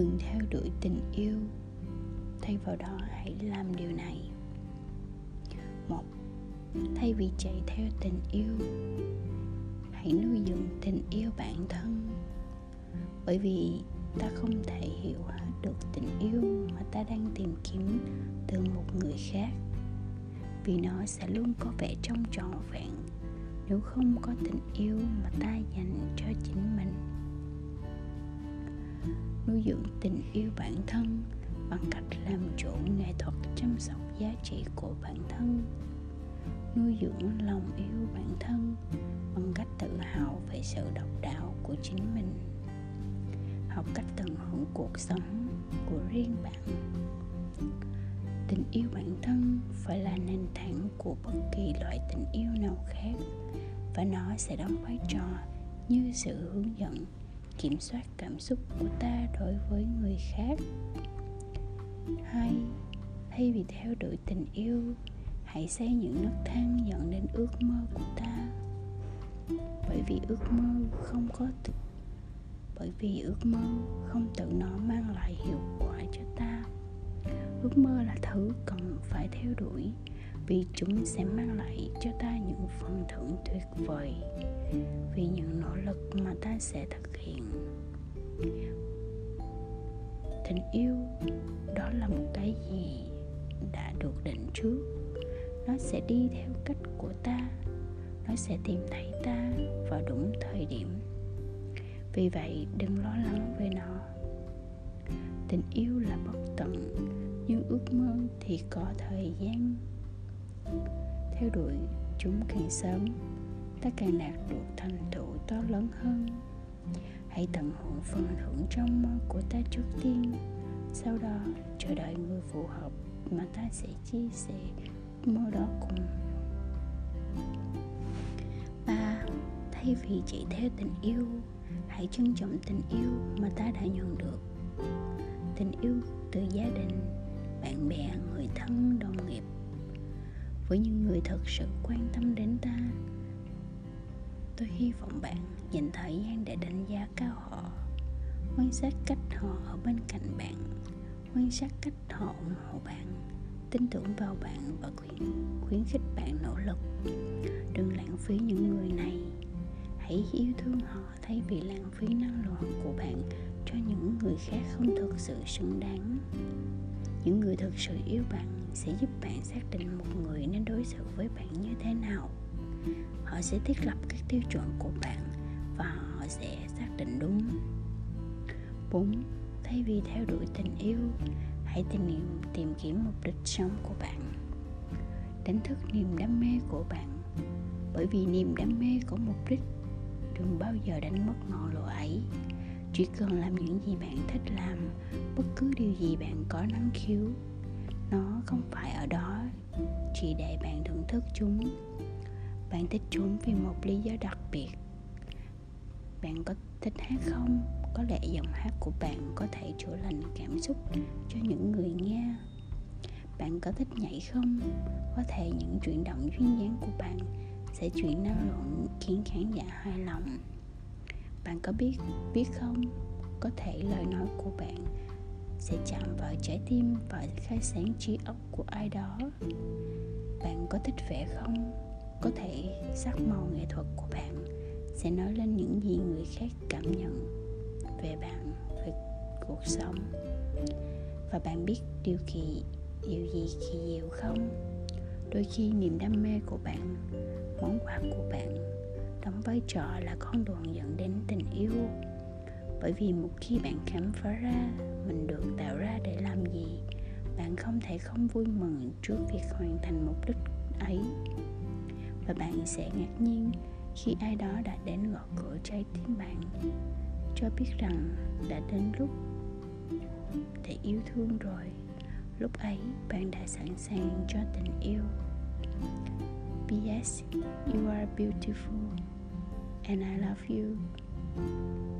ngừng theo đuổi tình yêu, thay vào đó hãy làm điều này. Một, thay vì chạy theo tình yêu, hãy nuôi dưỡng tình yêu bản thân. Bởi vì ta không thể hiểu hết được tình yêu mà ta đang tìm kiếm từ một người khác, vì nó sẽ luôn có vẻ trong trọn vẹn nếu không có tình yêu mà ta dành cho chính mình nuôi dưỡng tình yêu bản thân bằng cách làm chủ nghệ thuật chăm sóc giá trị của bản thân. Nuôi dưỡng lòng yêu bản thân bằng cách tự hào về sự độc đáo của chính mình. Học cách tận hưởng cuộc sống của riêng bạn. Tình yêu bản thân phải là nền tảng của bất kỳ loại tình yêu nào khác và nó sẽ đóng vai trò như sự hướng dẫn kiểm soát cảm xúc của ta đối với người khác. Hai thay vì theo đuổi tình yêu hãy xây những nấc thang dẫn đến ước mơ của ta. Bởi vì ước mơ không có tự, bởi vì ước mơ không tự nó mang lại hiệu quả cho ta. Ước mơ là thứ cần phải theo đuổi vì chúng sẽ mang lại cho ta những phần thưởng tuyệt vời vì những nỗ lực mà ta sẽ thực hiện. Tình yêu, đó là một cái gì đã được định trước. Nó sẽ đi theo cách của ta. Nó sẽ tìm thấy ta vào đúng thời điểm. Vì vậy, đừng lo lắng về nó. Tình yêu là bất tận, nhưng ước mơ thì có thời gian theo đuổi chúng càng sớm, ta càng đạt được thành tựu to lớn hơn. Hãy tận hưởng phần thưởng trong mơ của ta trước tiên, sau đó chờ đợi người phù hợp mà ta sẽ chia sẻ mơ đó cùng. Ba, thay vì chạy theo tình yêu, hãy trân trọng tình yêu mà ta đã nhận được. Tình yêu từ gia đình, bạn bè, người thân với những người thật sự quan tâm đến ta. Tôi hy vọng bạn dành thời gian để đánh giá cao họ quan sát cách họ ở bên cạnh bạn quan sát cách họ ủng hộ bạn tin tưởng vào bạn và khuyến, khuyến khích bạn nỗ lực. Đừng lãng phí những người này. Hãy yêu thương họ thay vì lãng phí năng lượng của bạn cho những người khác không thực sự xứng đáng những người thực sự yêu bạn sẽ giúp bạn xác định một người nên đối xử với bạn như thế nào họ sẽ thiết lập các tiêu chuẩn của bạn và họ sẽ xác định đúng 4. Thay vì theo đuổi tình yêu, hãy tìm tìm kiếm mục đích sống của bạn. Đánh thức niềm đam mê của bạn bởi vì niềm đam mê có mục đích đừng bao giờ đánh mất ngọn lửa ấy chỉ cần làm những gì bạn thích làm, bất cứ điều gì bạn có năng khiếu, nó không phải ở đó, chỉ để bạn thưởng thức chúng. Bạn thích chúng vì một lý do đặc biệt. Bạn có thích hát không? Có lẽ giọng hát của bạn có thể chữa lành cảm xúc cho những người nghe. Bạn có thích nhảy không? Có thể những chuyển động duyên dáng của bạn sẽ chuyển năng lượng khiến khán giả hài lòng bạn có biết biết không? Có thể lời nói của bạn sẽ chạm vào trái tim và khai sáng trí óc của ai đó. Bạn có thích vẽ không? Có thể sắc màu nghệ thuật của bạn sẽ nói lên những gì người khác cảm nhận về bạn, về cuộc sống. Và bạn biết điều kỳ, điều gì kỳ diệu không? Đôi khi niềm đam mê của bạn, món quà của bạn vai trò là con đường dẫn đến tình yêu. Bởi vì một khi bạn khám phá ra, mình được tạo ra để làm gì, bạn không thể không vui mừng trước việc hoàn thành mục đích ấy. Và bạn sẽ ngạc nhiên khi ai đó đã đến gõ cửa trái tim bạn, cho biết rằng đã đến lúc để yêu thương rồi. Lúc ấy, bạn đã sẵn sàng cho tình yêu. P.S. You are beautiful. And I love you.